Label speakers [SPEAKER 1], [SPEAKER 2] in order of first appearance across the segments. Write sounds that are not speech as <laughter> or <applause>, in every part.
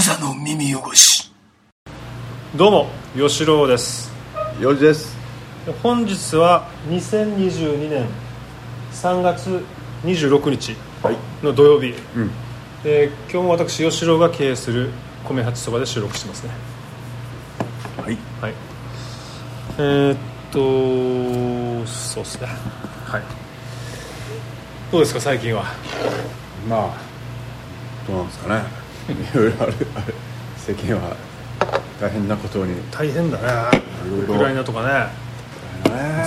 [SPEAKER 1] 無座の耳汚し。
[SPEAKER 2] どうも吉郎です。
[SPEAKER 3] 4時です。
[SPEAKER 2] 本日は2022年3月26日
[SPEAKER 3] はい。
[SPEAKER 2] の土曜日、
[SPEAKER 3] うん。
[SPEAKER 2] えー今日も私吉郎が経営する米八そばで収録してますね。
[SPEAKER 3] はい。
[SPEAKER 2] はい。えー、っとそうですね。はい。どうですか最近は？
[SPEAKER 3] まあどうなんですかねいろいろある。ある世間は大変なことに。ね
[SPEAKER 2] 大変だね。ウクライナとかね。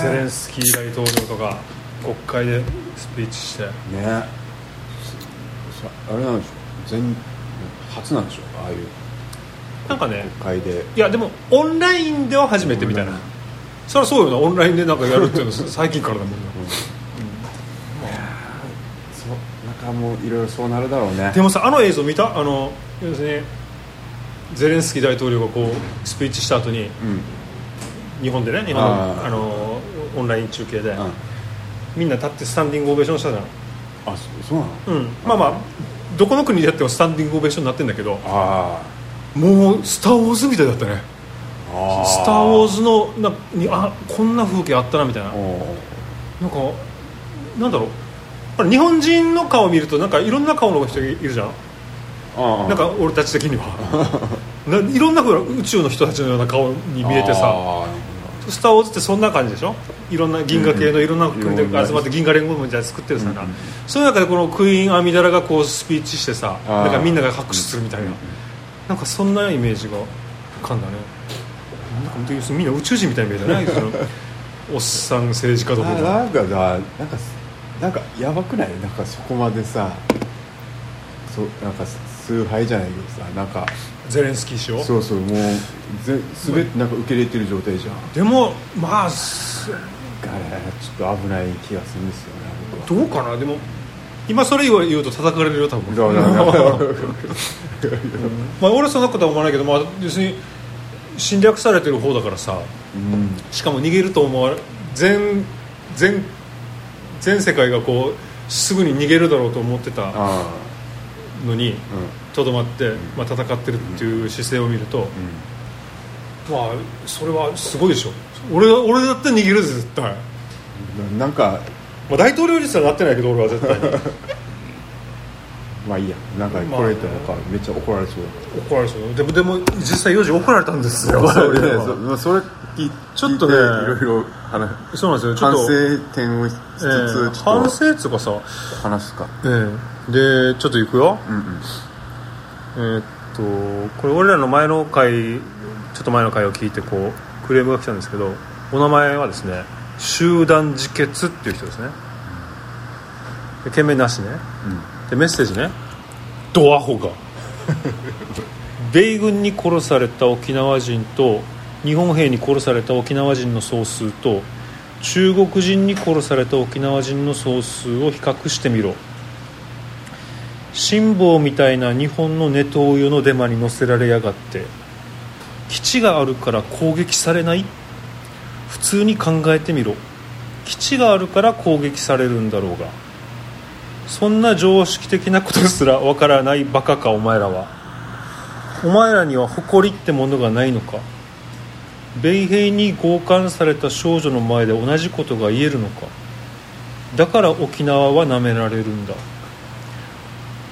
[SPEAKER 2] ゼレンスキー大統領とか国会でスピーチして。
[SPEAKER 3] ね。さあれなんでしょう。全初なんでしょう。かああいう。
[SPEAKER 2] なんかね
[SPEAKER 3] 国会で。
[SPEAKER 2] いやでもオンラインでは初めてみたいな。そりゃそうよなオンラインでなんかやるっていうのは最近からだもん
[SPEAKER 3] なんかもういろいろそうなるだろうね。
[SPEAKER 2] でもさあの映像見た？あの要するにゼレンスキー大統領がこうスピーチした後に
[SPEAKER 3] うん
[SPEAKER 2] 日本でね日本の
[SPEAKER 3] あ
[SPEAKER 2] のオンライン中継で
[SPEAKER 3] あ
[SPEAKER 2] みんな立ってスタンディングオベーションしたじゃん。
[SPEAKER 3] あそそうなの？
[SPEAKER 2] うん。まあまあどこの国でやってもスタンディングオベーションになってんだけど
[SPEAKER 3] あ
[SPEAKER 2] もう「スター・ウォーズ」みたいだったね。
[SPEAKER 3] ああ「
[SPEAKER 2] スター・ウォーズの」なにあこんな風景あったなみたいな。
[SPEAKER 3] お
[SPEAKER 2] なんかなんだろう？日本人の顔見るとなんかいろんな顔の人いるじゃん。
[SPEAKER 3] あ
[SPEAKER 2] なんか俺たち的には。<laughs> ないろんな宇宙の人たちのような顔に見えてさ。
[SPEAKER 3] あ「
[SPEAKER 2] スター・ウォーズ」ってそんな感じでしょ？いろんな銀河系のいろんな国で集まって銀河連合みたいなの作ってるさな、
[SPEAKER 3] うん。うん
[SPEAKER 2] その中でこのクイーン・アミダラがこうスピーチしてさなんかみんなが拍手するみたいな、
[SPEAKER 3] うん。
[SPEAKER 2] なんかそんなイメージが浮かんだね。なんかみんな宇宙人みたいに見えたねそのおっさん政治家とか。
[SPEAKER 3] あなんかさなんかなんかやばくない？なんかそこまでさそうなんか崇拝じゃないけどさなんか。
[SPEAKER 2] ゼレンスキー氏を？
[SPEAKER 3] そうそうもうぜ全てなんか受け入れてる状態じゃん。
[SPEAKER 2] でもまあす
[SPEAKER 3] あれちょっと危ない気がするんですよね僕は。
[SPEAKER 2] どうかな？でも今それ言うと叩かれるよ多分。
[SPEAKER 3] だからだから。
[SPEAKER 2] まあ俺はそんなことは思わないけど、まあ、要するに侵略されてる方だからさ
[SPEAKER 3] うん。
[SPEAKER 2] しかも逃げると思われ全全全世界がこうすぐに逃げるだろうと思ってた
[SPEAKER 3] あ
[SPEAKER 2] のに
[SPEAKER 3] あ
[SPEAKER 2] とどまって、まあ、戦ってるっていう姿勢を見ると、まあそれはすごいでしょ。俺は俺だって逃げるぜ絶対、ま
[SPEAKER 3] うんなんか
[SPEAKER 2] あ、大統領にすらなってないけど俺は絶対に <laughs>
[SPEAKER 3] まあいいや。なんか
[SPEAKER 2] まあ
[SPEAKER 3] これってなんかめっちゃ怒られそう。
[SPEAKER 2] 怒られそう。でもでも実際4時怒られたんですよ。
[SPEAKER 3] そ <laughs> れ
[SPEAKER 2] そういうのは。
[SPEAKER 3] そそれ
[SPEAKER 2] ちょっとね
[SPEAKER 3] 聞いろいろ話
[SPEAKER 2] そうなんですよ。ちょっ
[SPEAKER 3] 反
[SPEAKER 2] と
[SPEAKER 3] 省点をしつつ、
[SPEAKER 2] えー反
[SPEAKER 3] っ
[SPEAKER 2] 省っつうかさ、
[SPEAKER 3] と話すか。
[SPEAKER 2] ええ。でちょっと行くよ、
[SPEAKER 3] うんうん。
[SPEAKER 2] えーっとこれ俺らの前の回ちょっと前の回を聞いてこうクレームが来たんですけどお名前はですね集団自決っていう人ですね。で件名なしねでメッセージね。ドアホが。米軍に殺された沖縄人と日本兵に殺された沖縄人の総数と中国人に殺された沖縄人の総数を比較してみろ。辛抱みたいな日本のネトウヨのデマに乗せられやがって基地があるから攻撃されない？普通に考えてみろ。基地があるから攻撃されるんだろうが。そんな常識的なことすらわからないバカかお前らは。お前らには誇りってものがないのか？米兵に強姦された少女の前で同じことが言えるのか？だから沖縄は舐められるんだ。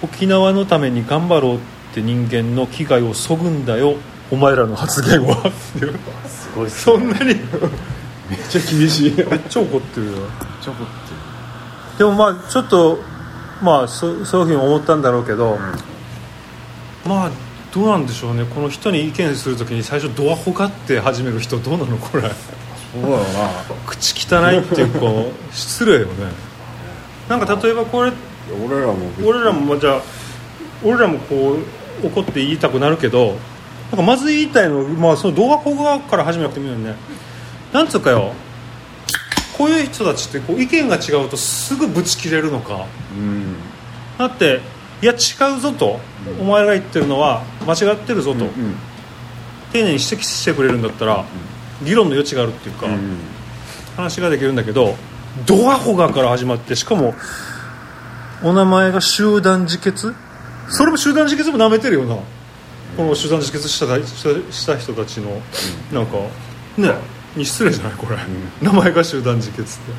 [SPEAKER 2] 沖縄のために頑張ろうって人間の危害をそぐんだよお前らの発言は。
[SPEAKER 3] すごい
[SPEAKER 2] そんなに？
[SPEAKER 3] めっちゃ厳しい。めっ
[SPEAKER 2] めっちゃ怒ってるよ。
[SPEAKER 3] ちゃ怒って
[SPEAKER 2] でもまあちょっとまあそそういうふうに思ったんだろうけど、まあどうなんでしょうね。この人に意見するときに最初ドアホガって始める人どうなのこれ。
[SPEAKER 3] そうだよな。
[SPEAKER 2] 口汚いっていうか <laughs> 失礼よね。なんか例えばこれ
[SPEAKER 3] 俺らも
[SPEAKER 2] 俺らもまあじゃあ俺らもこう怒って言いたくなるけどなんかまず言いたいのまあその動画保護から始めなくてもいいよね。なんつうかよこういう人たちってこう意見が違うとすぐぶち切れるのか。
[SPEAKER 3] うん。
[SPEAKER 2] だっていや違うぞと、お前が言ってるのは間違ってるぞと、
[SPEAKER 3] うん
[SPEAKER 2] 丁寧に指摘してくれるんだったら、議論の余地があるっていうか、
[SPEAKER 3] うん。
[SPEAKER 2] 話ができるんだけどドアホガから始まってしかもお名前が集団自決？それも集団自決も舐めてるよな。この集団自決したしたした人たちのなんかねに失礼じゃないこれ、名前が集団自決って。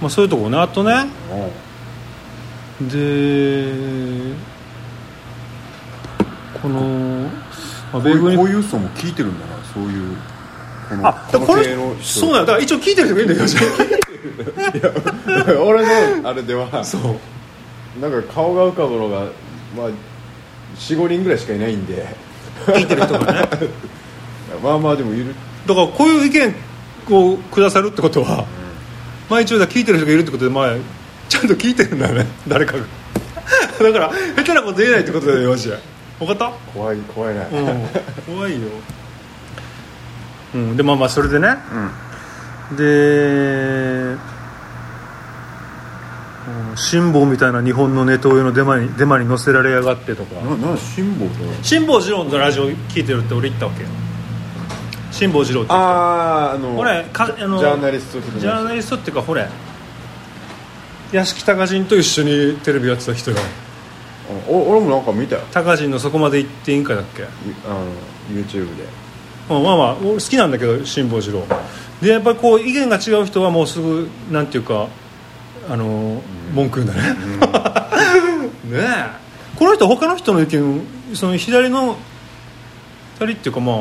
[SPEAKER 2] まあそういうとこね。あとね。でこの、まあ、米軍に
[SPEAKER 3] こういう層も聞いてるんだな。そういうこの
[SPEAKER 2] あこ
[SPEAKER 3] 系の
[SPEAKER 2] のそうなんだだから一応聞いてる人がいるんだよじゃ
[SPEAKER 3] 俺のあれでは。
[SPEAKER 2] あそう。
[SPEAKER 3] なんか顔が浮かぶのがまあ45人ぐらいしかいないんで。
[SPEAKER 2] 聞いてる人がね <laughs>
[SPEAKER 3] まあまあでもいる。
[SPEAKER 2] だからこういう意見をくださるってことは、まあ一応だ聞いてる人がいるってことでまあちゃんと聞いてるんだよね。<laughs> 誰かが。<laughs> だから下手なこと言えないってことだよマジで分かった？
[SPEAKER 3] 怖い怖いな、
[SPEAKER 2] うん。怖いよ、<laughs> うん、でまあまあそれでね。で、うん辛抱みたいな日本のネトウヨのデマにデマに載せられやがってとか。
[SPEAKER 3] 辛抱と
[SPEAKER 2] 辛坊治郎のラジオ聞いてるって俺言ったわけよ辛坊治郎って
[SPEAKER 3] あああの
[SPEAKER 2] 俺かあの
[SPEAKER 3] ジャーナリスト的な
[SPEAKER 2] ジャーナリストっていうかほれ。屋敷隆人と一緒にテレビやってた人よ。
[SPEAKER 3] お俺もなんか見たよ。
[SPEAKER 2] 隆人のそこまで行っていいんかだっけ？
[SPEAKER 3] あの YouTube で。
[SPEAKER 2] うんまあまあ俺好きなんだけど辛坊治郎。でやっぱりこう意見が違う人はもうすぐなんていうかあの、文句言うんだね、<laughs> ねえ。この人他の人の意見その左の左っていうかまあ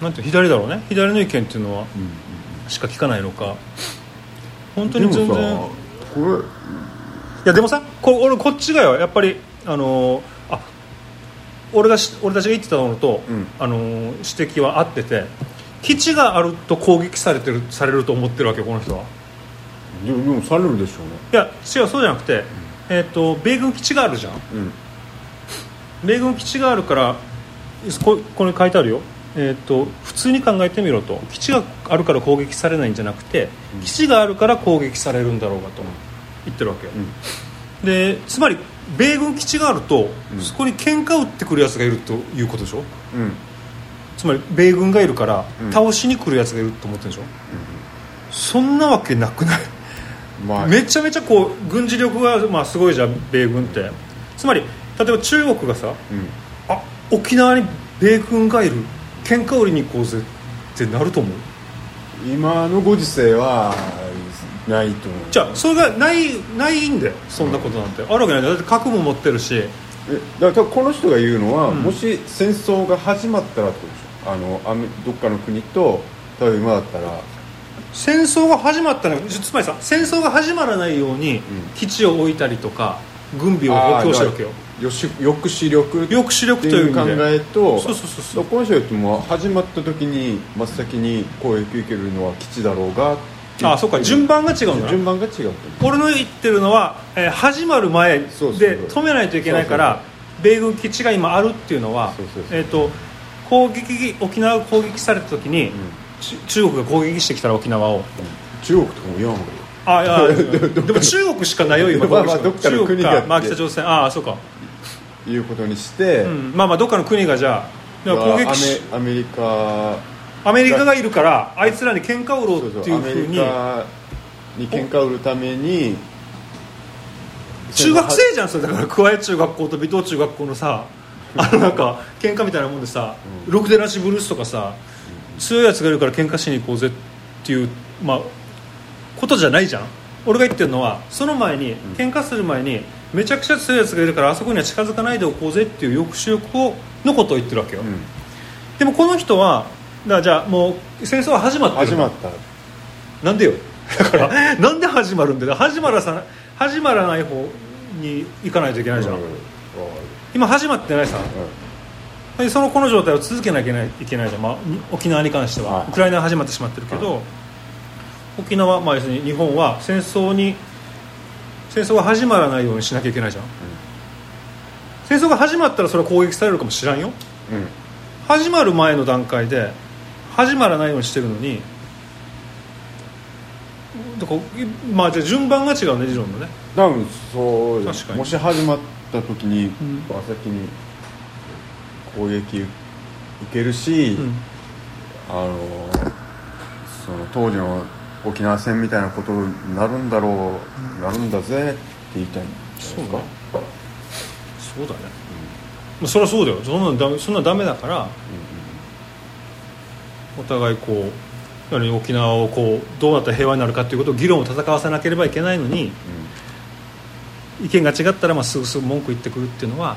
[SPEAKER 2] なんて左だろうね。左の意見っていうのはしか聞かないのか。本当に全然。
[SPEAKER 3] こ
[SPEAKER 2] いやでもさこ俺こっちがよ。やっぱりあのーあ俺がし俺たちが言ってたのと、
[SPEAKER 3] うん。
[SPEAKER 2] あのー指摘は合ってて基地があると攻撃されてるされると思ってるわけよこの人は。
[SPEAKER 3] れでもされるでしょうね。
[SPEAKER 2] いや違うそうじゃなくて、えー、と米軍基地があるじゃん。
[SPEAKER 3] うん。
[SPEAKER 2] 米軍基地があるからここれ書いてあるよ、えー、と普通に考えてみろと。基地があるから攻撃されないんじゃなくて、基地があるから攻撃されるんだろうがと言ってるわけよ、でつまり米軍基地があると、
[SPEAKER 3] うん。
[SPEAKER 2] そこに喧嘩を打ってくるやつがいるということでしょ？
[SPEAKER 3] うん。
[SPEAKER 2] つまり米軍がいるから、
[SPEAKER 3] うん。
[SPEAKER 2] 倒しに来るやつがいると思ってるでしょ、そんなわけなくない？
[SPEAKER 3] まあ。
[SPEAKER 2] めちゃめちゃこう軍事力がまあすごいじゃん米軍って。つまり例えば中国がさ
[SPEAKER 3] うん。
[SPEAKER 2] あ沖縄に米軍がいる喧嘩売りに行こうぜってなると思う？
[SPEAKER 3] 今のご時世はないと思う。
[SPEAKER 2] じゃあそれがないないんでそんなことなんて、あるわけないんだよ。だって核も持ってるし。
[SPEAKER 3] えだからこの人が言うのは、
[SPEAKER 2] うん。
[SPEAKER 3] もし戦争が始まったらってことでしょ？あのアメどっかの国と例えば今だったら。
[SPEAKER 2] 戦争が始まったらつまりさ戦争が始まらないように基地を置いたりとか軍備を補強してるわけよ
[SPEAKER 3] 抑止力
[SPEAKER 2] 抑止力
[SPEAKER 3] っていう考
[SPEAKER 2] という意味で
[SPEAKER 3] えと
[SPEAKER 2] そうそうそうそう。
[SPEAKER 3] この人が言っても始まった時に真っ先に攻撃受けるのは基地だろうが
[SPEAKER 2] あそうか順番が違うん
[SPEAKER 3] 順番が違う
[SPEAKER 2] 俺の言ってるのは、えー始まる前で止めないといけないから米軍基地が今あるっていうのはえー、と攻撃沖縄が攻撃された時に、ち中国が攻撃してきたら沖縄を。
[SPEAKER 3] 中国とかも言わんほう
[SPEAKER 2] あいや <laughs> でも中国しかないよ今
[SPEAKER 3] まあまあどっかの国が
[SPEAKER 2] 中国か、まあ、北朝鮮。ああそうか、
[SPEAKER 3] がいうことにして、
[SPEAKER 2] うん、まあまあどっかの国がじゃあ攻撃し
[SPEAKER 3] アメアメリカ
[SPEAKER 2] アメリカがいるからあいつらに喧嘩売ろうっていう
[SPEAKER 3] アメリ
[SPEAKER 2] ふうに
[SPEAKER 3] カに喧嘩売るために
[SPEAKER 2] 中学生じゃんそれ。だから桑江中学校と尾藤中学校のさ <laughs> あのなんか喧嘩みたいなもんでさ、ろくでなしブルースとかさ強いやつがいるから喧嘩しに行こうぜっていうまあことじゃないじゃん。俺が言ってるのはその前に喧嘩する前にめちゃくちゃ強いやつがいるからあそこには近づかないでおこうぜっていう抑止力をのことを言ってるわけよ、
[SPEAKER 3] うん。
[SPEAKER 2] でもこの人はだじゃあもう戦争は始まってる
[SPEAKER 3] 始まった。
[SPEAKER 2] なんでよ。だから <laughs> なんで始まるんだよ。始まらさ始まらない方に行かないといけないじゃん、
[SPEAKER 3] うん。
[SPEAKER 2] 今始まってないさ。
[SPEAKER 3] うん。
[SPEAKER 2] でそのこの状態を続けなきゃいけないいけないじゃん、まあ、に沖縄に関しては、
[SPEAKER 3] はい。
[SPEAKER 2] ウクライナは始まってしまってるけど、沖縄、まあ、要するに日本は戦争に戦争が始まらないようにしなきゃいけないじゃん、戦争が始まったらそれは攻撃されるかもしらんよ。
[SPEAKER 3] うん
[SPEAKER 2] 始まる前の段階で始まらないようにしてるのにまあじゃあ順番が違うね理論のね。
[SPEAKER 3] 多分そう
[SPEAKER 2] 確かに。
[SPEAKER 3] もし始まった時に
[SPEAKER 2] ん。
[SPEAKER 3] 真っ先に攻撃受けるし、
[SPEAKER 2] うん。
[SPEAKER 3] あのその当時の沖縄戦みたいなことになるんだろう、なるんだぜって言いたいんですか。
[SPEAKER 2] そうねそうだね。まあそりゃそうだよ。そんなんダメそんなんダメだからお互いこう何沖縄をこうどうなったら平和になるかっていうことを議論を戦わせなければいけないのに意見が違ったらまあすぐすぐ文句言ってくるっていうのは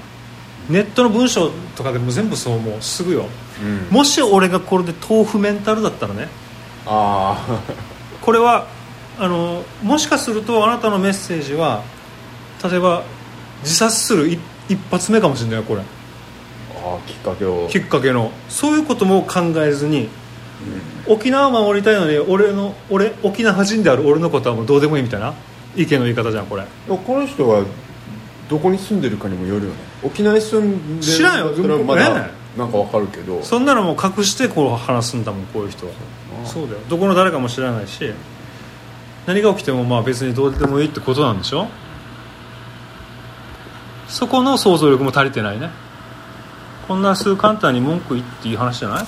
[SPEAKER 2] ネットの文章とかでも全部そうもう。すぐよ。
[SPEAKER 3] うん。うん
[SPEAKER 2] もし俺がこれで豆腐メンタルだったらね。
[SPEAKER 3] あ
[SPEAKER 2] これはあのもしかするとあなたのメッセージは例えば自殺する一一発目かもしれないよこれ。
[SPEAKER 3] ーあーきっかけを。
[SPEAKER 2] きっかけの。そういうことも考えずに沖縄を守りたいのに俺の俺沖縄人である俺のことはもうどうでもいいみたいな意見の言い方じゃんこれ。
[SPEAKER 3] この人はどこに住んでるかにもよるよね。沖縄に住んでる
[SPEAKER 2] 知らんよ
[SPEAKER 3] だったらまだ
[SPEAKER 2] ね
[SPEAKER 3] なんかわかるけど。
[SPEAKER 2] そんなのもう隠してこう話すんだもんこういう人は。
[SPEAKER 3] あ
[SPEAKER 2] そうだよ。どこの誰かも知らないし何が起きてもまあ別にどうでもいいってことなんでしょ？そこの想像力も足りてないね。こんなすぐ簡単に文句言っていい話じゃない？<laughs>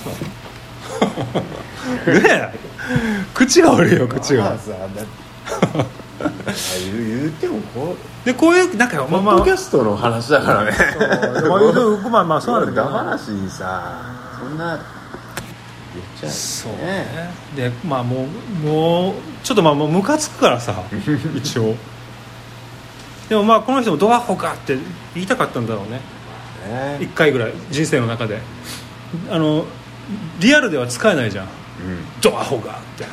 [SPEAKER 2] ねえ。口が悪いよ口が。
[SPEAKER 3] 言う言うてもこう。
[SPEAKER 2] でこういうなんか
[SPEAKER 3] ポ
[SPEAKER 2] まあまあ。
[SPEAKER 3] ッドキャストの話だからね。
[SPEAKER 2] まあまあそうなんだけど
[SPEAKER 3] ダ話 <laughs> にさそんな言っちゃう
[SPEAKER 2] そうね。でまあもうもうちょっとまあもうムカつくからさ <laughs> 一応。でもまあこの人もドアホかって言いたかったんだろうね。
[SPEAKER 3] ね。
[SPEAKER 2] 1回ぐらい人生の中で。あのリアルでは使えないじゃん。
[SPEAKER 3] うん。
[SPEAKER 2] ドアホがって。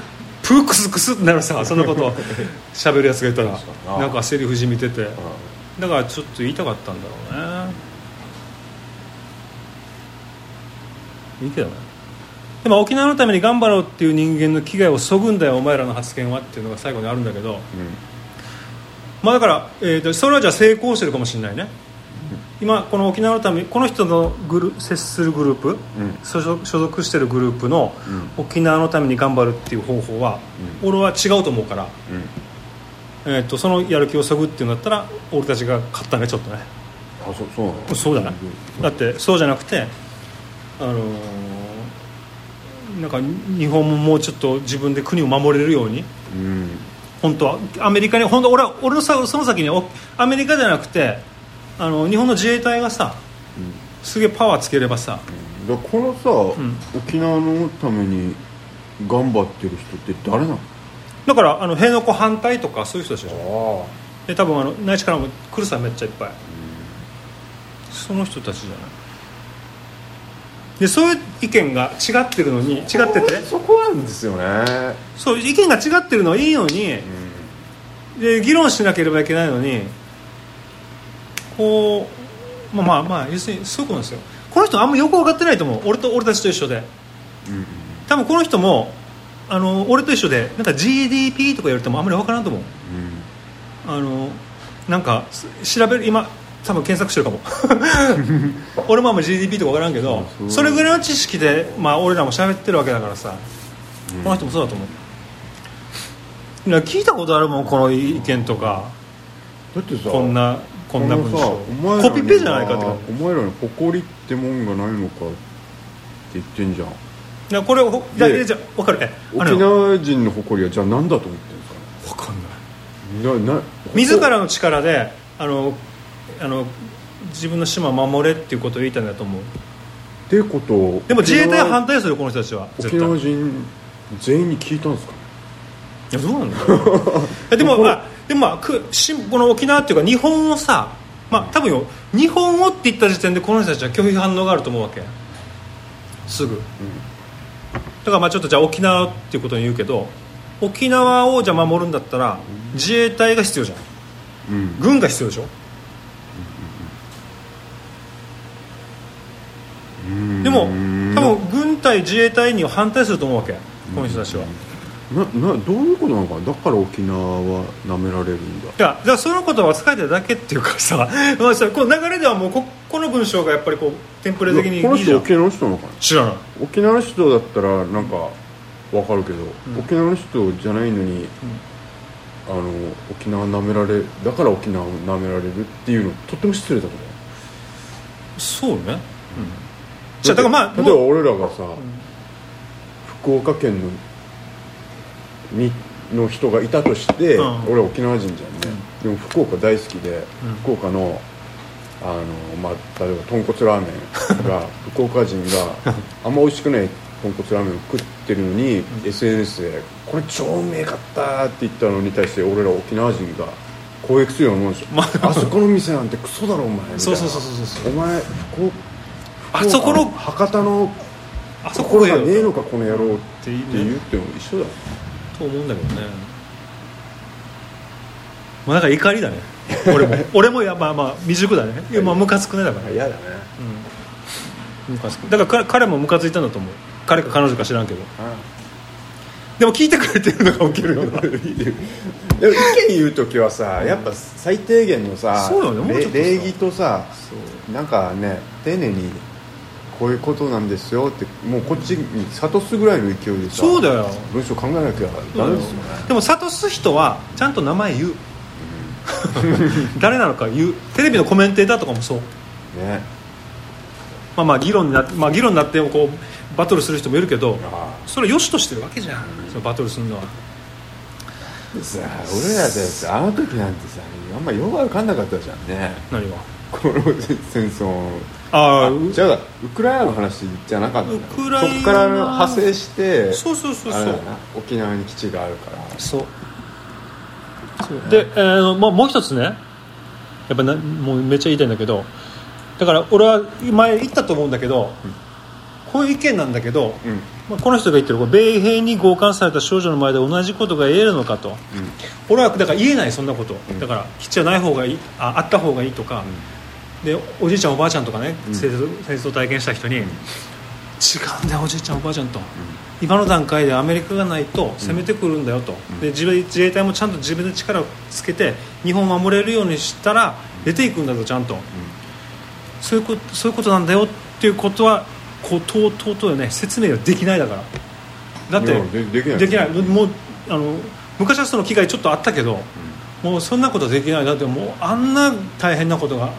[SPEAKER 2] プークスクスってなるさ <laughs> そんなこと喋るやつがいたら。なんかセリフじみてて。
[SPEAKER 3] う
[SPEAKER 2] だからちょっと言いたかったんだろうね。いいけどねでも沖縄のために頑張ろうっていう人間の危害をそぐんだよお前らの発言はっていうのが最後にあるんだけど。
[SPEAKER 3] ん。
[SPEAKER 2] まあだから、えーとそれはじゃあ成功してるかもしれないね。今この沖縄のためにこの人のグル接するグループ、
[SPEAKER 3] うん。
[SPEAKER 2] 所属してるグループの
[SPEAKER 3] う
[SPEAKER 2] 沖縄のために頑張るっていう方法は、俺は違うと思うから、
[SPEAKER 3] うん。
[SPEAKER 2] えー、とそのやる気をそぐっていうんだったら俺たちが勝ったねちょっとね。
[SPEAKER 3] あそそうなの？
[SPEAKER 2] そうじゃない。だってそうじゃなくてあのーなんか日本ももうちょっと自分で国を守れるように。
[SPEAKER 3] うん
[SPEAKER 2] 本当は。アメリカに本当俺は俺のさその先におアメリカじゃなくてあの日本の自衛隊がさすげえパワーつければさ。
[SPEAKER 3] だからこのさ、
[SPEAKER 2] ん。
[SPEAKER 3] 沖縄のために頑張ってる人って誰なの？
[SPEAKER 2] だからあの辺野古反対とかそういう人たちでしょ。
[SPEAKER 3] あ
[SPEAKER 2] で多分あの内地からも来るさめっちゃいっぱい。その人たちじゃないでそういう意見が違ってるのに違ってて。
[SPEAKER 3] そこなんですよね。
[SPEAKER 2] そう意見が違ってるのはいいのにで議論しなければいけないのにこうまあまあまあ要するにそういうことなんですよ。この人あんまよく分かってないと思う。俺と俺たちと一緒で。
[SPEAKER 3] うん
[SPEAKER 2] 多分この人もあの俺と一緒でなんか GDP とか言われてもあんまり分からんと思う。あのなんかす調べる今多分検索してるかも。<laughs> 俺もあんま GDP とか分からんけど
[SPEAKER 3] そ
[SPEAKER 2] れぐらいの知識で、まあ、俺らも喋ってるわけだからさ、この人もそうだと思う。聞いたことあるもんこの意見とか。
[SPEAKER 3] だってさ
[SPEAKER 2] こんなこんな文章。コピペじゃないかってか。
[SPEAKER 3] お前らに誇りってもんがないのかって言ってんじゃん。
[SPEAKER 2] いやこれをほじゃ分かる。えあの
[SPEAKER 3] 沖縄人の誇りはじゃあ何だと思ってるんですか？
[SPEAKER 2] 分かんない。
[SPEAKER 3] なな
[SPEAKER 2] 自らの力であのあの自分の島を守れっていうことを言いたいんだと思う。
[SPEAKER 3] ってことを
[SPEAKER 2] でも自衛隊は反
[SPEAKER 3] 対
[SPEAKER 2] 対するこの人たちは。絶
[SPEAKER 3] 沖
[SPEAKER 2] 対
[SPEAKER 3] 縄人全員に聞いたんですか？
[SPEAKER 2] いやどうなんだ <laughs> でも <laughs> まあでもまあくしこの沖縄っていうか日本をさまあ多分よ日本をって言った時点でこの人たちは拒否反応があると思うわけ。すぐ、だからまあちょっとじゃあ沖縄っていうことに言うけど沖縄をじゃあ守るんだったら自衛隊が必要じゃん。
[SPEAKER 3] うん。
[SPEAKER 2] 軍が必要でしょ
[SPEAKER 3] うん
[SPEAKER 2] でも
[SPEAKER 3] うん。
[SPEAKER 2] 多分軍隊自衛隊には反対すると思うわけ。この人たちは。
[SPEAKER 3] ななどういうことなのかな？だから沖縄は舐められるんだ。
[SPEAKER 2] いやじゃあその言葉を使えてるだけっていうかさ <laughs> まあさこの流れではもうここの文章がやっぱりこうテンプレ的にいい
[SPEAKER 3] この人沖縄の人なのかな？
[SPEAKER 2] 知らない。
[SPEAKER 3] 沖縄の人だったらなんかわかるけど、沖縄の人じゃないのに、あの沖縄舐められだから沖縄を舐められるっていうのとっても失礼だと思う。
[SPEAKER 2] そうね、うん、じゃあだからまあ
[SPEAKER 3] 例えば俺らがさ、福岡県のにの人がいたとして、
[SPEAKER 2] うん。
[SPEAKER 3] 俺は沖縄人じゃんね、でも福岡大好きで、福岡のあの、まあ、例えば豚骨ラーメンが <laughs> 福岡人があんま美味しくない豚骨ラーメンを食ってるのに、SNS で「これ超うめえかった」って言ったのに対して俺ら沖縄人が攻撃するようなもんでしょ、
[SPEAKER 2] ま
[SPEAKER 3] あ、そこの店なんてクソだろお前。みたいな
[SPEAKER 2] そうそうそう。そうそう
[SPEAKER 3] お前こう
[SPEAKER 2] あそこの
[SPEAKER 3] 博多の
[SPEAKER 2] あそこが
[SPEAKER 3] ねえのかこの野郎っ
[SPEAKER 2] って
[SPEAKER 3] 言っても一緒だ。よ
[SPEAKER 2] と思うんだけどね。まあだから怒りだね。俺も。<laughs> 俺もやまあまあ未熟だね。いやまあムカつくねだから。
[SPEAKER 3] 嫌だね。
[SPEAKER 2] ムカつく。だから彼彼もムカついたんだと思う。彼か彼女か知らんけど。でも聞いてくれてるのがウケるよな。<laughs>
[SPEAKER 3] でも意見言う時はさやっぱ最低限のさ
[SPEAKER 2] ね。
[SPEAKER 3] 礼儀とさなんかね丁寧にこういうことなんですよってもうこっちに諭すぐらいの勢いでさ
[SPEAKER 2] そうだよ。
[SPEAKER 3] 文章考えなきゃダメですよね。
[SPEAKER 2] でも諭す人はちゃんと名前言う。<laughs> 誰なのか言う。テレビのコメンテーターとかもそう。
[SPEAKER 3] ね。
[SPEAKER 2] まあまあ議論になって、まあ、議論になってこうバトルする人もいるけど
[SPEAKER 3] あ
[SPEAKER 2] それを良しとしてるわけじゃん、そのバトルするのは。
[SPEAKER 3] あさ俺らでさあの時なんてさあんまよく分かんなかったじゃんね。
[SPEAKER 2] 何が？
[SPEAKER 3] この戦争
[SPEAKER 2] ああ
[SPEAKER 3] じゃあウクライナの話じゃなかったの
[SPEAKER 2] ウクライナ。
[SPEAKER 3] そっから派生して
[SPEAKER 2] そうそうそうそう。
[SPEAKER 3] 沖縄に基地があるから。
[SPEAKER 2] そう。そうで、えーまあ、もう一つね。やっぱなもうめっちゃ言いたいんだけど。だから俺は前言ったと思うんだけど、こういう意見なんだけど、
[SPEAKER 3] うん。
[SPEAKER 2] まあ、この人が言ってるこう米兵に強姦された少女の前で同じことが言えるのかと、俺はだから言えないそんなこと、
[SPEAKER 3] ん。
[SPEAKER 2] だから基地はない方がいいああった方がいいとか、でおじいちゃんおばあちゃんとかね、
[SPEAKER 3] うん。
[SPEAKER 2] 戦争体験した人に、違うんだよおじいちゃんおばあちゃんと、今の段階でアメリカがないと攻めてくるんだよと、で自衛自衛隊もちゃんと自分で力をつけて日本を守れるようにしたら出ていくんだぞちゃんと、そういうことそういうことなんだよっていうことはこうとうとうとうね説明はできないだから。だって
[SPEAKER 3] でできない。
[SPEAKER 2] できない。もうあの昔はその機会ちょっとあったけど、もうそんなことできない。だってもうあんな大変なことが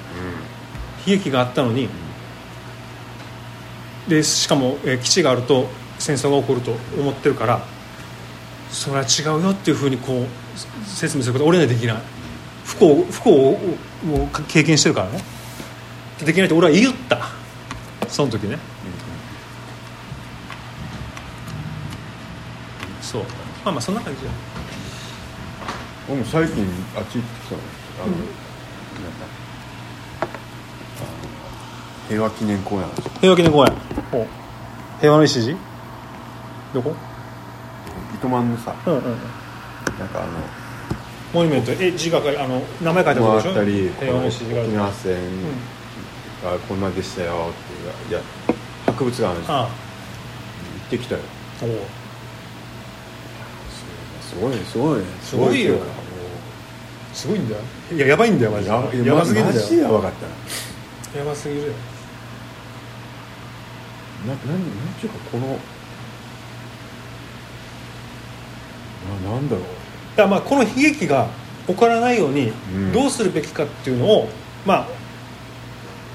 [SPEAKER 2] 悲劇があったのにでしかも、えー基地があると戦争が起こると思ってるからそれは違うよっていうふうにこう説明することは俺にはできない。不幸不幸を経験してるからね。できないって俺は言った。その時ね、そう。まあまあそんな感じよ
[SPEAKER 3] 俺も最近あっち行ってきたの。あの、なん。だあの平和記念公園。
[SPEAKER 2] 平和記念公園。ほう。平和の礎？どこ？
[SPEAKER 3] 糸満のさ。
[SPEAKER 2] うんうんうん。
[SPEAKER 3] なんかあの
[SPEAKER 2] モニュメント。え字があの名前書いてあるでしょ？
[SPEAKER 3] 回ったり
[SPEAKER 2] 平和の礎がある
[SPEAKER 3] 沖縄戦がこんなでしたよっていういや博物館あるじゃん行
[SPEAKER 2] あ
[SPEAKER 3] ってきたよ。
[SPEAKER 2] あおう。
[SPEAKER 3] すごいね。すごいね。
[SPEAKER 2] すごいよ。すごいんだよ。いややばいんだよマ
[SPEAKER 3] う
[SPEAKER 2] ジ
[SPEAKER 3] や
[SPEAKER 2] でやばすぎるんだ
[SPEAKER 3] マジで
[SPEAKER 2] よ
[SPEAKER 3] やばかった。な
[SPEAKER 2] やばすぎるよ
[SPEAKER 3] ななんなんていうかこのななんだろう。
[SPEAKER 2] だからまあこの悲劇が起こらないように
[SPEAKER 3] うん。
[SPEAKER 2] どうするべきかっていうのを、まあ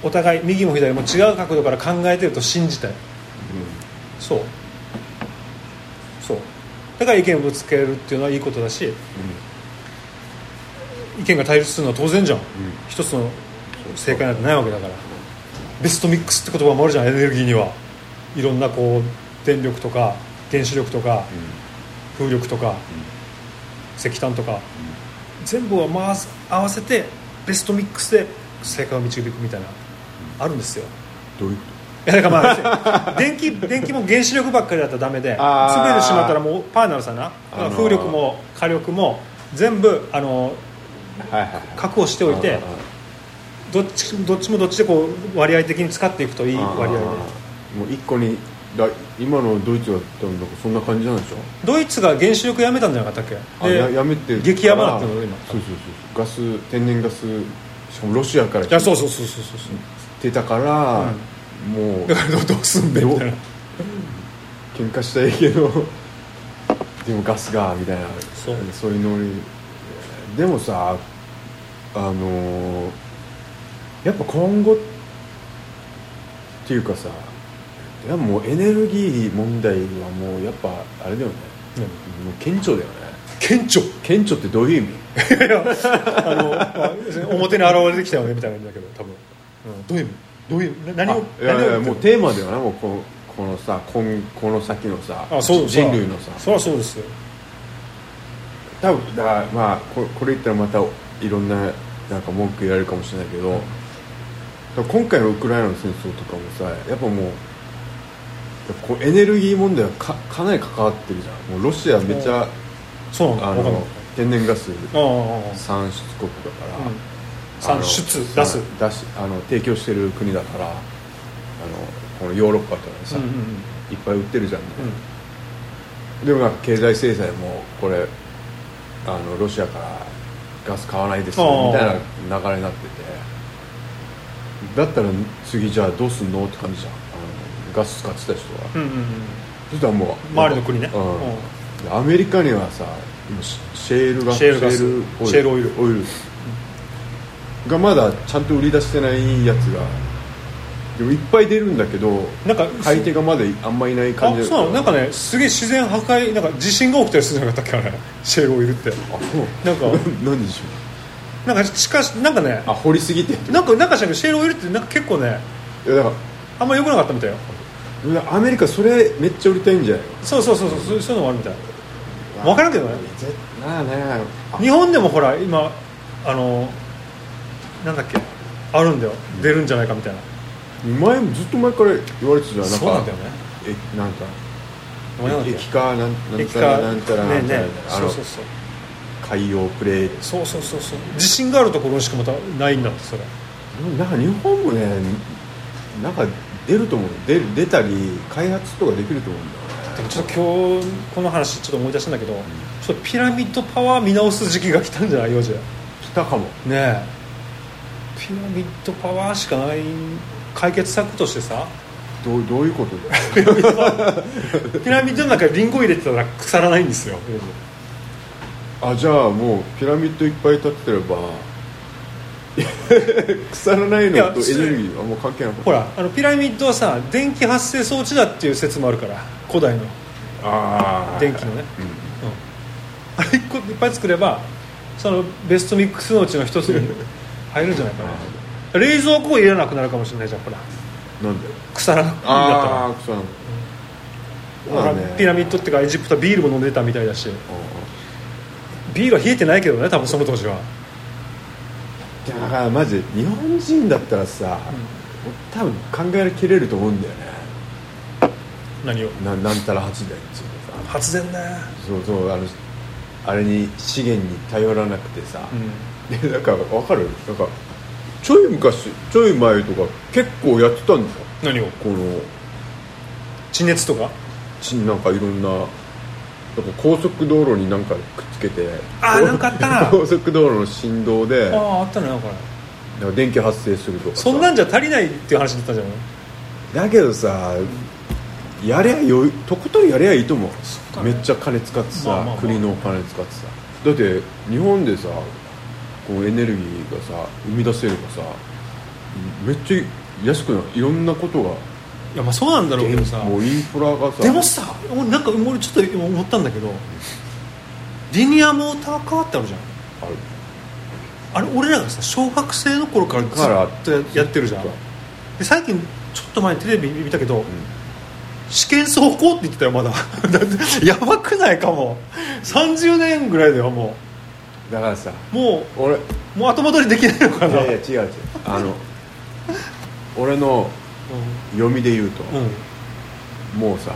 [SPEAKER 2] お互い右も左も違う角度から考えてると信じたい。そう。そう。だから意見をぶつけるっていうのはいいことだし意見が対立するのは当然じゃん、一つの正解なんてないわけだから。ベストミックスって言葉もあるじゃんエネルギーにはいろんなこう電力とか原子力とか風力とか、石炭とか、全部を回す合わせてベストミックスで正解を導くみたいな、あるんですよ。
[SPEAKER 3] どういう
[SPEAKER 2] いやだからまあ電気電気も原子力ばっかりだったらダメで
[SPEAKER 3] あー。
[SPEAKER 2] 全てしまったらもうパーになるさな、
[SPEAKER 3] あのー。
[SPEAKER 2] 風力も火力も全部あの確保しておいてどっちどっちもどっちでこう割合的に使っていくといい割合で
[SPEAKER 3] もう一個にだ今のドイツは多分なんかそんな感じなんでしょ？
[SPEAKER 2] ドイツが原子力やめたんじゃなかったっけ？
[SPEAKER 3] あややめてる。
[SPEAKER 2] 激ヤバなってるの今。
[SPEAKER 3] そうそうそう。ガス天然ガスしかもロシアから
[SPEAKER 2] いやそうそうそうそうそう。そう
[SPEAKER 3] 来てたから、もう
[SPEAKER 2] だからどうすんべみたいな。
[SPEAKER 3] 喧嘩したいけどでもガスがみたいな。
[SPEAKER 2] そう。
[SPEAKER 3] そういうノリ。でもさあのーやっぱ今後っていうかさいやもうエネルギー問題はもうやっぱあれだよね、もう顕著だよね。
[SPEAKER 2] 顕著？
[SPEAKER 3] 顕著ってどういう意味？
[SPEAKER 2] あの、まあ表に現れてきたよねみたいなんだけど多分。うん、どういう意味？どういうな何を
[SPEAKER 3] あいやいやもうテーマではな。もうこのこのさこんこの先のさ
[SPEAKER 2] あそう
[SPEAKER 3] 人類のさ。
[SPEAKER 2] そりゃそうですよ。
[SPEAKER 3] 多分だからまあここれ言ったらまたいろんななんか文句言われるかもしれないけど、今回のウクライナの戦争とかもさやっぱもうこうエネルギー問題はかかなり関わってるじゃん。もうロシアめっちゃ
[SPEAKER 2] そうな
[SPEAKER 3] あの天然ガス産出国だから、
[SPEAKER 2] うん。産出出す。
[SPEAKER 3] 出しあの提供してる国だからあのこのヨーロッパとかでさ、
[SPEAKER 2] うんうんうん。
[SPEAKER 3] いっぱい売ってるじゃん、
[SPEAKER 2] うん。
[SPEAKER 3] でもなんか経済制裁もこれあのロシアからガス買わないですみたいな流れになってて。だったら次じゃあどうすんの？って感じじゃんガス使ってた人は、
[SPEAKER 2] うんうんうん。
[SPEAKER 3] そしたらもう
[SPEAKER 2] 周りの国ね。
[SPEAKER 3] うん。
[SPEAKER 2] うん。
[SPEAKER 3] でアメリカにはさ今シシェールガス。
[SPEAKER 2] シェールガス
[SPEAKER 3] シェール
[SPEAKER 2] オイル。
[SPEAKER 3] オイル。がまだちゃんと売り出してないやつがでもいっぱい出るんだけど
[SPEAKER 2] なんか
[SPEAKER 3] 買い手がまだあんまいない感じ
[SPEAKER 2] あそうなの？なんかねすげえ自然破壊なんか地震が起きたりするんじゃなかったっけあれシェールオイルって。
[SPEAKER 3] あそう。
[SPEAKER 2] なんか。<laughs>
[SPEAKER 3] 何でしょ
[SPEAKER 2] なんかしかしなんかね
[SPEAKER 3] うあ掘りすぎて
[SPEAKER 2] なんかなんかしらんけどシェールオイルってなんか結構ね
[SPEAKER 3] いやだから
[SPEAKER 2] あんま良くなかったみたいよ
[SPEAKER 3] アメリカそれめっちゃ売りたいんじゃない？
[SPEAKER 2] そうそうそうそうそうそういうのもあるみたい。分からんけどね。
[SPEAKER 3] 絶なあ。ねあ。
[SPEAKER 2] 日本でもほら今あのなんだっけあるんだよ。出るんじゃないかみたいな。
[SPEAKER 3] 前もずっと前から言われてたじゃん。
[SPEAKER 2] そうなんだよね。
[SPEAKER 3] えなんか
[SPEAKER 2] なんだっけ？
[SPEAKER 3] 液化なんなたら
[SPEAKER 2] 化
[SPEAKER 3] なんたらなんたら
[SPEAKER 2] そうそうそう。
[SPEAKER 3] 海洋プレー。
[SPEAKER 2] そうそうそうそう。地震があるところしかまたないんだってそれ。
[SPEAKER 3] なんか日本もねなんか出ると思う。出る出たり開発とかできると思うんだ
[SPEAKER 2] でもちょっと今日この話ちょっと思い出したんだけど、ちょっとピラミッドパワー見直す時期が来たんじゃない？よじゃ
[SPEAKER 3] 来たかも。
[SPEAKER 2] ね。えピラミッドパワーしかない解決策としてさ。
[SPEAKER 3] どうどういうことだよ。<laughs>
[SPEAKER 2] ピラミッドの中にリンゴ入れてたら腐らないんですよ
[SPEAKER 3] あじゃあもうピラミッドいっぱい建っててれば腐らないのとエネルギーはもう関係なく。
[SPEAKER 2] ほらあのピラミッドはさ電気発生装置だっていう説もあるから古代の。
[SPEAKER 3] ああ
[SPEAKER 2] 電気のね、
[SPEAKER 3] うん。
[SPEAKER 2] うん。あれ一個いっぱい作ればそのベストミックスのうちの一つに <laughs> 入るんじゃないかな。冷蔵庫を入れなくなるかもしれないじゃんほら
[SPEAKER 3] なんで？
[SPEAKER 2] 腐らなくなったら。
[SPEAKER 3] ああ腐らない
[SPEAKER 2] ほらピラミッドっていうかエジプトはビールも飲んでたみたいだし。ビールは冷えてないけどね多分その当時は
[SPEAKER 3] だからマジで日本人だったらさ、多分考えきれると思うんだよね。
[SPEAKER 2] 何を？
[SPEAKER 3] ななんたら発電っていうのさ。
[SPEAKER 2] 発電ね。
[SPEAKER 3] そうそうあのあれに資源に頼らなくてさ、
[SPEAKER 2] うん。
[SPEAKER 3] でなんかわかる？なんかちょい昔ちょい前とか結構やってたんだよ。
[SPEAKER 2] 何を？
[SPEAKER 3] この
[SPEAKER 2] 地熱とか？
[SPEAKER 3] ちなんかいろんななんか高速道路になんかくっつけて
[SPEAKER 2] あーなんかあったな。<laughs>
[SPEAKER 3] 高速道路の振動で
[SPEAKER 2] あああったねなんかね
[SPEAKER 3] なんか電気発生するとかさ。
[SPEAKER 2] そんなんじゃ足りないっていう話だったじゃん。
[SPEAKER 3] だけどさやりゃよいとことんやりゃいいと思う。
[SPEAKER 2] ね。
[SPEAKER 3] めっちゃ金使ってさ、
[SPEAKER 2] まあまあまあ。
[SPEAKER 3] 国のお金使ってさ。だって日本でさこうエネルギーがさ生み出せればさめっちゃ安くない？いろんなことが
[SPEAKER 2] いやまあそうなんだろうけどさ。
[SPEAKER 3] もうインフラがさ。
[SPEAKER 2] でもさ俺なんか俺ちょっと今思ったんだけどリニアモーターカーってあるじゃん。
[SPEAKER 3] ある。
[SPEAKER 2] あれ俺らがさ小学生の頃からずっとややってるじゃん。で最近ちょっと前にテレビ見たけど、試験走行って言ってたよまだ。<laughs> やばくないかも。30年ぐらいだよも
[SPEAKER 3] だからさ
[SPEAKER 2] うも
[SPEAKER 3] 俺
[SPEAKER 2] うもう後戻りできないのかな。
[SPEAKER 3] いやいや違う違う。あの俺の読みで言うと、もうさ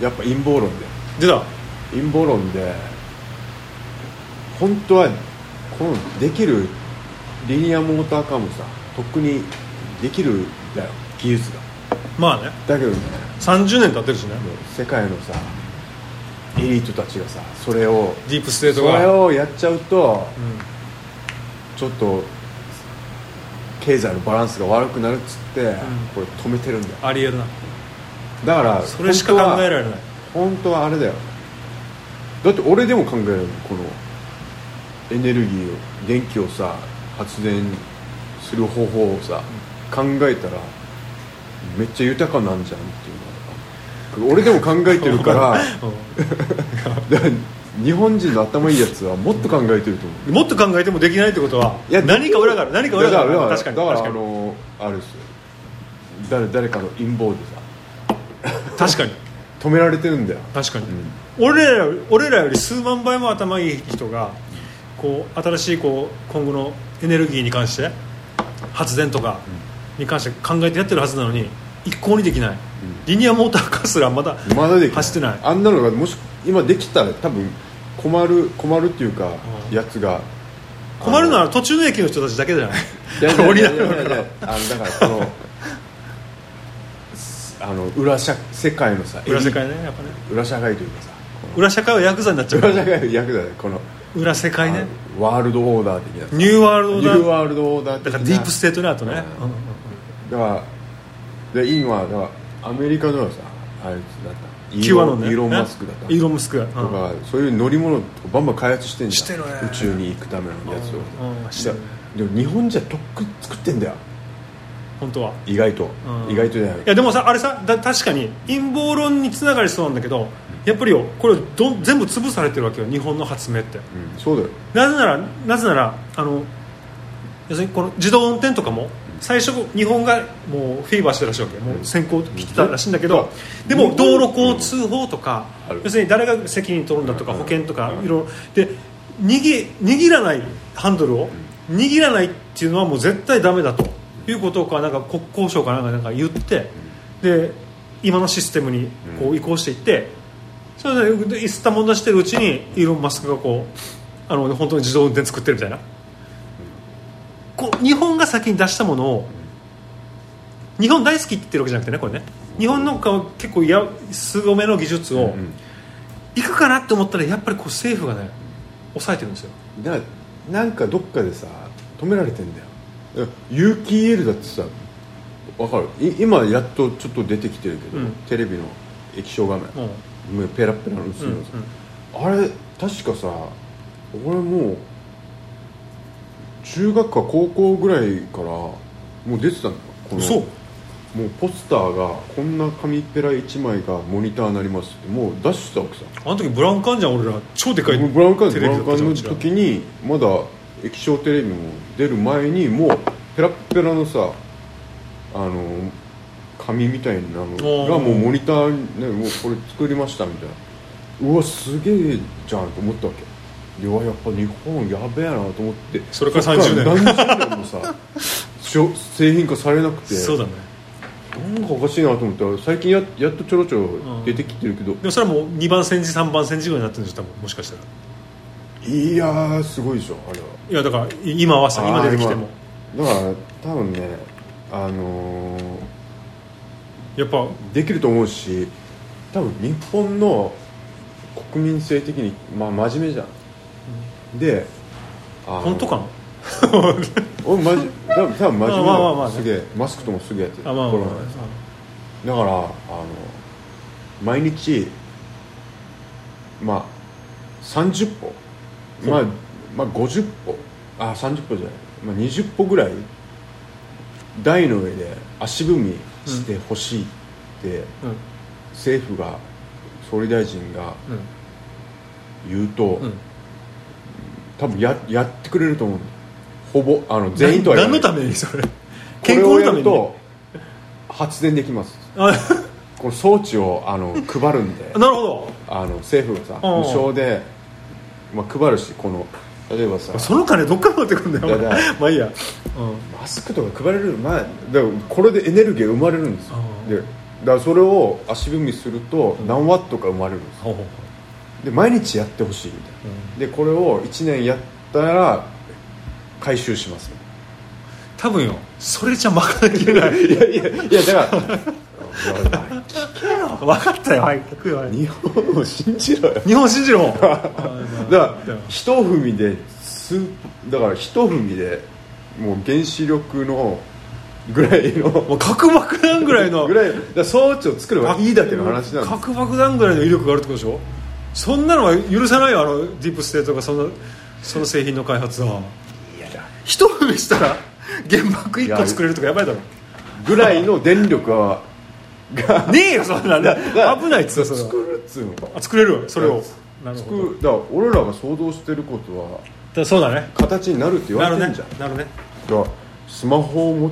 [SPEAKER 3] やっぱ陰謀論で。
[SPEAKER 2] 出た。
[SPEAKER 3] 陰謀論で本当はこのできるリニアモーターカーもさとっくにできるんだよ。技術が。
[SPEAKER 2] まあね。
[SPEAKER 3] だけどね
[SPEAKER 2] 30年経ってるしね。
[SPEAKER 3] 世界のさエリートたちがさそれを
[SPEAKER 2] ディープステー
[SPEAKER 3] そ
[SPEAKER 2] トが。
[SPEAKER 3] れをやっちゃうと
[SPEAKER 2] うん。
[SPEAKER 3] ちょっと経済のバランスが悪くなるっつって、これ止めてるんだよ。
[SPEAKER 2] ありえるな。
[SPEAKER 3] だから
[SPEAKER 2] それしか考えられない。
[SPEAKER 3] 本当はあれだよ。だって俺でも考えられるこのエネルギーを電気をさ発電する方法をさ、考えたらめっちゃ豊かなんじゃんっていうのが俺でも考えてるから <laughs> <laughs> 日本人の頭いいやつはもっと考えてると思う。
[SPEAKER 2] もっと考えてもできないってことはい
[SPEAKER 3] や
[SPEAKER 2] 何か裏がある。何か裏がある。確かに
[SPEAKER 3] だからあのあれですよ。誰誰かの陰謀でさ。
[SPEAKER 2] 確かに。
[SPEAKER 3] 止められてるんだよ。
[SPEAKER 2] 確かに、俺ら俺らより数万倍も頭いい人がこう新しいこう今後のエネルギーに関して発電とかに関して考えてやってるはずなのに一向にできない、リニアモーターカーすらまだ
[SPEAKER 3] まだでき
[SPEAKER 2] 走ってない。
[SPEAKER 3] あんなのがもし今できたら多分困る困るっていうか
[SPEAKER 2] うん。
[SPEAKER 3] やつが
[SPEAKER 2] 困るのは途中の駅の人たちだけじゃない
[SPEAKER 3] いやいやいや <laughs> あのだからそのあの裏社世界のさ
[SPEAKER 2] 裏世界ねやっぱね。
[SPEAKER 3] 裏社会というかさ
[SPEAKER 2] 裏社会はヤクザになっちゃうか
[SPEAKER 3] 裏
[SPEAKER 2] ら
[SPEAKER 3] 社会の役だねこの
[SPEAKER 2] 裏世界ね。
[SPEAKER 3] ワールドオーダー的なさ。
[SPEAKER 2] ニューワールドだ
[SPEAKER 3] ニューワールドオーダー
[SPEAKER 2] だからディープステートねあとね、
[SPEAKER 3] だからで今だからアメリカのはさあれだったイー
[SPEAKER 2] ノンね
[SPEAKER 3] ロンイーロン・マスクだった
[SPEAKER 2] イーロン・マスクが、うん。
[SPEAKER 3] とかそういう乗り物バンバン開発してんじゃん宇宙に行くためのやつを。でも日本じゃとっく作ってんだよ。
[SPEAKER 2] 本当は。
[SPEAKER 3] 意外と。
[SPEAKER 2] うん。
[SPEAKER 3] 意外とじゃない。
[SPEAKER 2] いやでもさあれさだ確かに陰謀論につながりそうなんだけどやっぱりよこれどん全部潰されてるわけよ日本の発明って。
[SPEAKER 3] うん。そうだよ。
[SPEAKER 2] なぜならなぜならあの要するにこの自動運転とかも最初日本がもうフィーバーしてたらしいわけもう先行来てたらしいんだけどでも道路交通法とか要するに誰が責任取るんだとか保険とかいろいろで握握らないハンドルを握らないっていうのはもう絶対ダメだと。いうことをかなんか国交省かなんかなんか言ってで今のシステムにこう移行していってそれでで吸ったもん出してるうちにイーロン・マスクがこうあの本当に自動運転作ってるみたいなこう日本が先に出したものを日本大好きって言ってるわけじゃなくてねこれね。日本のか結構や凄めの技術を
[SPEAKER 3] うん
[SPEAKER 2] いくかなって思ったらやっぱりこう政府がね抑えてるんですよ。
[SPEAKER 3] だからなんかどっかでさ止められてんだよ。有機 EL だってさわかる？い今やっとちょっと出てきてるけど、
[SPEAKER 2] うん。
[SPEAKER 3] テレビの液晶画面。
[SPEAKER 2] うん。
[SPEAKER 3] もうペラペラの薄い
[SPEAKER 2] うん
[SPEAKER 3] のさ、あれ確かさ俺もう中学か高校ぐらいからもう出てたんだよこの
[SPEAKER 2] そう
[SPEAKER 3] もうポスターがこんな紙ペラ1枚がモニターになりますってもう出してたわけさ。
[SPEAKER 2] あの時ブラウン管じゃん俺ら超でかい
[SPEAKER 3] ブラウン管
[SPEAKER 2] テ
[SPEAKER 3] ブラウン管の時にまだ液晶テレビも出る前にもうペラッペラのさあの紙みたいなのがもうモニターにねもうこれ作りましたみたいな。うわすげえじゃんと思ったわけいややっぱ日本やべえなと思って。
[SPEAKER 2] それから
[SPEAKER 3] っ
[SPEAKER 2] 30年。
[SPEAKER 3] 何十年もさ <laughs> 製品化されなくて。
[SPEAKER 2] そうだね。
[SPEAKER 3] なんかおかしいなと思ったら最近ややっとちょろちょろ出てきてるけど、
[SPEAKER 2] でもそれはもう2番煎じ3番煎じぐらいになってるんでしょ多分もしかしたら。
[SPEAKER 3] いやーすごいでしょあれは。い
[SPEAKER 2] やだからい今はさ今出てきても。
[SPEAKER 3] だから多分ねあの
[SPEAKER 2] やっぱ
[SPEAKER 3] ーできると思うし多分日本の国民性的に、まあ、真面目じゃん、で
[SPEAKER 2] 本当かな？<laughs>
[SPEAKER 3] 俺マジ多分多分真面目
[SPEAKER 2] まあまあまあね。
[SPEAKER 3] すげえマスクともすぐやってる
[SPEAKER 2] あまあまあま
[SPEAKER 3] コロナ。でだからあの毎日まあ30歩。まあまあ50歩。あ30歩じゃない、まあ、20歩ぐらい台の上で足踏みしてほしいって、
[SPEAKER 2] うん。
[SPEAKER 3] 政府が総理大臣が
[SPEAKER 2] うん。
[SPEAKER 3] 言うと、
[SPEAKER 2] うん
[SPEAKER 3] 多分ややってくれると思う。ほぼあの全員とは
[SPEAKER 2] 何のためにそれ？
[SPEAKER 3] こ
[SPEAKER 2] 健康のために？
[SPEAKER 3] 発電できます。
[SPEAKER 2] あ。
[SPEAKER 3] この装置をあの <laughs> 配るんで。
[SPEAKER 2] なるほ
[SPEAKER 3] あの政府がさ
[SPEAKER 2] うん。
[SPEAKER 3] 無償で、まあ、配るしこの例えばさ。
[SPEAKER 2] どその金どっから持ってくんだよまあいいや、うん。
[SPEAKER 3] マスクとか配れるまあだからこれでエネルギーが生まれるんですよ。
[SPEAKER 2] うん。
[SPEAKER 3] でだからそれを足踏みすると何ワットか生まれるんですよ。
[SPEAKER 2] ほうほうほ
[SPEAKER 3] で毎日やってほしいみたいな。でこれを1年やったら回収します。
[SPEAKER 2] 多分よ。それじゃ賄いきれない。<laughs>
[SPEAKER 3] いやいやいやだからいや
[SPEAKER 2] 分かったよ。はい。聞くよ。はい
[SPEAKER 3] 日本を信じろよ。
[SPEAKER 2] 日本信じろ。<laughs>
[SPEAKER 3] だから一踏みですだから一踏みでもう原子力のぐらいの
[SPEAKER 2] もう核爆弾ぐらいの。
[SPEAKER 3] ぐらいだ装置を作ればいいだけの話なんです
[SPEAKER 2] 核爆弾ぐらいの威力があるってことでしょ？そんなのは許さないよあのディープステートがそんなその製品の開発は。一踏みしたら原爆1個作れるとかやばいだろ。
[SPEAKER 3] ぐらいの電力はが
[SPEAKER 2] ねえよそんなんだ危ないっつう
[SPEAKER 3] 作るっつうの。
[SPEAKER 2] あ作れるそれを。なるほど。
[SPEAKER 3] 作るだから俺らが想像してることは
[SPEAKER 2] だそうだね。
[SPEAKER 3] 形になるって言わ
[SPEAKER 2] なるね
[SPEAKER 3] れてんじゃん、
[SPEAKER 2] なるね。
[SPEAKER 3] だからスマホをも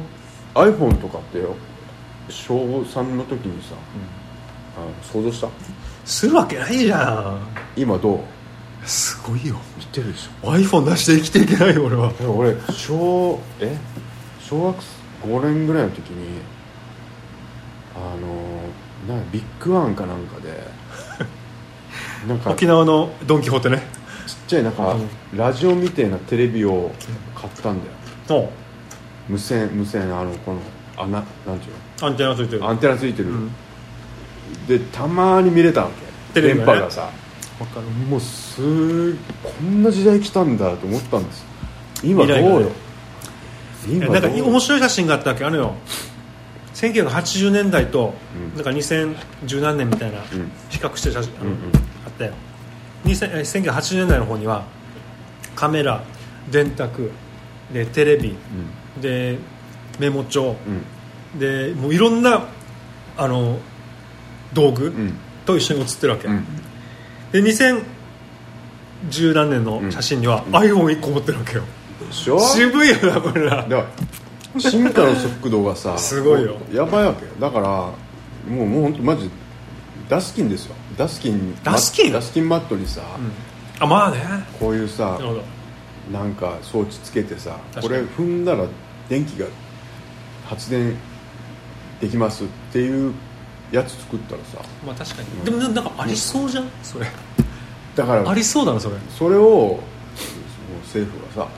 [SPEAKER 3] iPhone とかってよ小3の時にさ、あの想像した？
[SPEAKER 2] するわけないじゃん。
[SPEAKER 3] 今どう？
[SPEAKER 2] すごいよ。
[SPEAKER 3] 知ってるでし
[SPEAKER 2] iPhone 出して生きていけないよ俺は。
[SPEAKER 3] ょ俺小え？小学5年ぐらいの時にあのなんかビッグワンかなんかで <laughs> なんかちっ
[SPEAKER 2] 沖縄のドン・キホーテね。
[SPEAKER 3] ちゃいなんかラジオみたいなテレビを買ったんだよ。
[SPEAKER 2] お
[SPEAKER 3] 無線無線あのこの穴なんていう
[SPEAKER 2] アンテナついてる。
[SPEAKER 3] のアンテナついてる、
[SPEAKER 2] ん
[SPEAKER 3] でたまに見れたわけ。
[SPEAKER 2] テレビがね。
[SPEAKER 3] 電波がさ。
[SPEAKER 2] わかる。
[SPEAKER 3] もうすーこんな時代来たんだと思ったんです。今どうよ？
[SPEAKER 2] ね。
[SPEAKER 3] 今
[SPEAKER 2] なんか面白い写真があったわけあのよ。1980年代と、
[SPEAKER 3] うん。
[SPEAKER 2] なんか2010何年みたいな、
[SPEAKER 3] ん。
[SPEAKER 2] 比較してる写真あの
[SPEAKER 3] うんうん。
[SPEAKER 2] あって2000えー1980年代の方にはカメラ電卓でテレビでメモ帳
[SPEAKER 3] うん。
[SPEAKER 2] でもういろんなあの道具
[SPEAKER 3] うん。
[SPEAKER 2] と一緒に写ってるわけ、
[SPEAKER 3] うん。
[SPEAKER 2] で2010何年の写真には iPhone1 個持ってるわけよ、
[SPEAKER 3] でしょ？
[SPEAKER 2] 渋いよなこれな
[SPEAKER 3] だから進化の速度がさ
[SPEAKER 2] すごいよ。
[SPEAKER 3] やばいわけよ。だからもうもう本当マジダスキンですよ。ダスキン
[SPEAKER 2] ダスキン？
[SPEAKER 3] ダスキンマットにさ、
[SPEAKER 2] あまあね。
[SPEAKER 3] こういうさ
[SPEAKER 2] な
[SPEAKER 3] んか装置つけてさこれ踏んだら電気が発電できますっていうやつ作ったらさ。
[SPEAKER 2] まあ確かに、でもななんかありそうじゃん？それ。
[SPEAKER 3] だから
[SPEAKER 2] ありそうだなそれ、
[SPEAKER 3] それをもう政府がさ、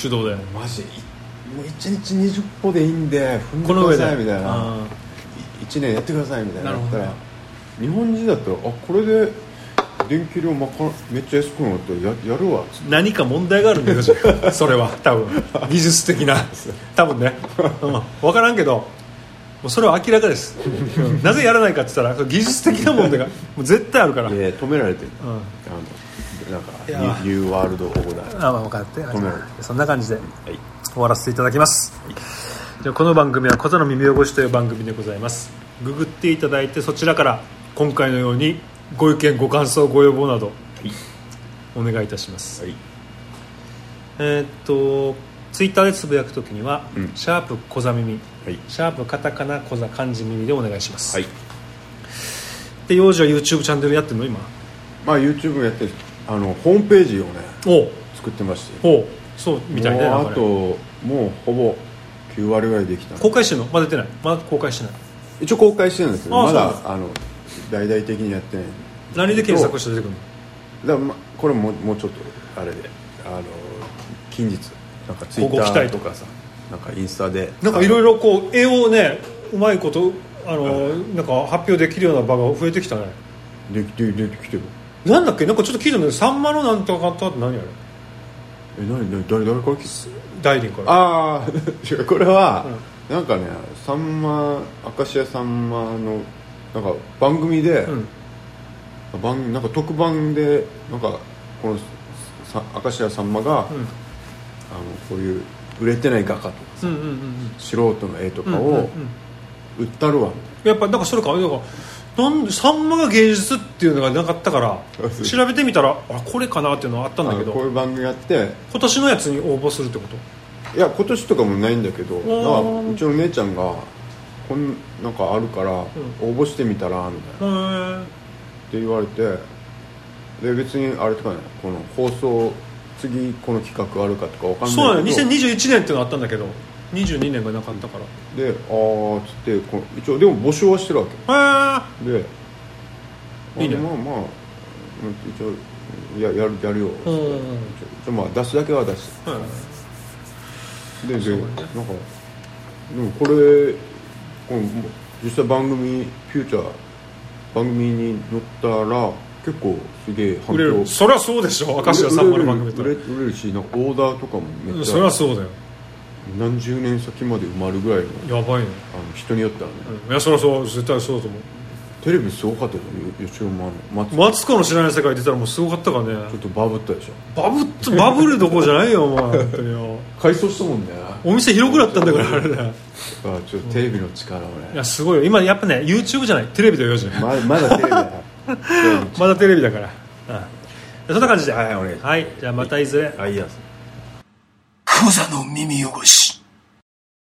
[SPEAKER 2] 手動で
[SPEAKER 3] マジもう1日20歩でいいんで踏ん
[SPEAKER 2] この
[SPEAKER 3] くださいみたいな。
[SPEAKER 2] あ
[SPEAKER 3] 1年やってくださいみたいな。
[SPEAKER 2] なる
[SPEAKER 3] ったら日本人だったらあこれで電気量まかめっちゃ安くなったらややるわ。っつっ
[SPEAKER 2] 何か問題があるんだよそれは。多分。技術的な。<laughs> 多分ね、うん、分からんけどもうそれは明らかです。う <laughs> んなぜやらないかって言ったら技術的な問題がもう絶対あるから、
[SPEAKER 3] いや止められてる、
[SPEAKER 2] うん。
[SPEAKER 3] あのなんかニューワールドオーダー。
[SPEAKER 2] あまあ分かってそんな感じで
[SPEAKER 3] はい。
[SPEAKER 2] 終わらせていただきます、じゃあこの番組は「小座の耳汚し」という番組でございます。ググっていただいてそちらから今回のようにご意見ご感想ご要望などお願いいたします。
[SPEAKER 3] はい。
[SPEAKER 2] えーっとツイッターでつぶやくときには「
[SPEAKER 3] うん。
[SPEAKER 2] シャープ小座耳」
[SPEAKER 3] はい。
[SPEAKER 2] シャープカタカナ小座漢字耳でお願いします、
[SPEAKER 3] はい。
[SPEAKER 2] で幼児は YouTube チャンネルやってるの？今。
[SPEAKER 3] まあ YouTube やってる。あのホームページをね作ってまして。
[SPEAKER 2] ほうそうみたいなんかね
[SPEAKER 3] ともうほぼ9割ぐらいできた。
[SPEAKER 2] 公開してるの？まだ出てない？まだ公開してない。
[SPEAKER 3] 一応公開してるんですけどまだあの大々的にやってない。
[SPEAKER 2] 何で検索して出てくるの？
[SPEAKER 3] だからまこれももうちょっとあれであの近日なんかツイッタ
[SPEAKER 2] 待とか
[SPEAKER 3] ーとかさ。なんかインスタで
[SPEAKER 2] なんかいろいろこう絵をねうまいことあのなんか発表できるような場が増えてきたね。
[SPEAKER 3] できてできてる。
[SPEAKER 2] なんだっけ？なんかちょっと聞いたんだけどさんまのなんとかって何あれ？
[SPEAKER 3] え何何誰誰から聞い
[SPEAKER 2] 大林から。
[SPEAKER 3] ああ違うこれは、なんかねさんま明石家さんまのなんか番組で、
[SPEAKER 2] うん。
[SPEAKER 3] 番なんか特番でなんかこのさ明石家さんまが、あのこういう売れてない画家とかさ、
[SPEAKER 2] うんうんうんうん。
[SPEAKER 3] 素人の絵とか
[SPEAKER 2] うんうんうん。
[SPEAKER 3] を売ったるわ。みたい
[SPEAKER 2] やっぱなんかそれかなんかなんでさんまが芸術っていうのがなかったから調べてみたらあこれかなっていうのはあったんだけど
[SPEAKER 3] こういう番組やって
[SPEAKER 2] 今年のやつに応募するってこと？
[SPEAKER 3] いや今年とかもないんだけど
[SPEAKER 2] ー。
[SPEAKER 3] なんかうちの姉ちゃんがこんなんかあるから応募してみたらみたいな。
[SPEAKER 2] へえ
[SPEAKER 3] って言われてで別にあれとかねこの放送次この企画あるかとかわかんないけど。
[SPEAKER 2] そうだね2021年っていうのあったんだけど。22年がなかったから。
[SPEAKER 3] でああっつってこの一応でも募集はしてるわけ。
[SPEAKER 2] へえ
[SPEAKER 3] で
[SPEAKER 2] いいね。
[SPEAKER 3] あまあまあうん一応ややるやるよ。
[SPEAKER 2] うん
[SPEAKER 3] 一応一応まあ出すだけは出す。でで、
[SPEAKER 2] ね。
[SPEAKER 3] なんかでもこれこの実際番組フューチャー番組に載ったら結構すげえ反
[SPEAKER 2] 売れる。そりゃそうでしょ。明石家さんまの番組だったら
[SPEAKER 3] 売れ売れるしなんかオーダーとかもめっち
[SPEAKER 2] そりゃ
[SPEAKER 3] ゃ
[SPEAKER 2] そうだよ。
[SPEAKER 3] 何十年先まで埋まるぐらいの
[SPEAKER 2] やばいね。
[SPEAKER 3] あの人によってはね、
[SPEAKER 2] いやそりゃそう絶対そうだと思う。
[SPEAKER 3] テレビすごかったよ吉野の。松
[SPEAKER 2] マツコの知らない世界出たらもうすごかったからね。
[SPEAKER 3] ちょっとバブったでしょ。
[SPEAKER 2] バブっバブルどころじゃないよお前本当によ。
[SPEAKER 3] 改装したもんね。
[SPEAKER 2] お店広くなったんだからあれだよ
[SPEAKER 3] あちょっとテレビの力を
[SPEAKER 2] い
[SPEAKER 3] ね
[SPEAKER 2] やすごいよ。今やっぱね YouTube じゃない。テレビだよじゃん
[SPEAKER 3] ままだテレビだ
[SPEAKER 2] まだテレビだから、うん。そんな感じで。
[SPEAKER 3] はいはいお願いします。
[SPEAKER 2] はい。じゃあまたいずれ。
[SPEAKER 3] あいいや
[SPEAKER 1] クザの耳汚し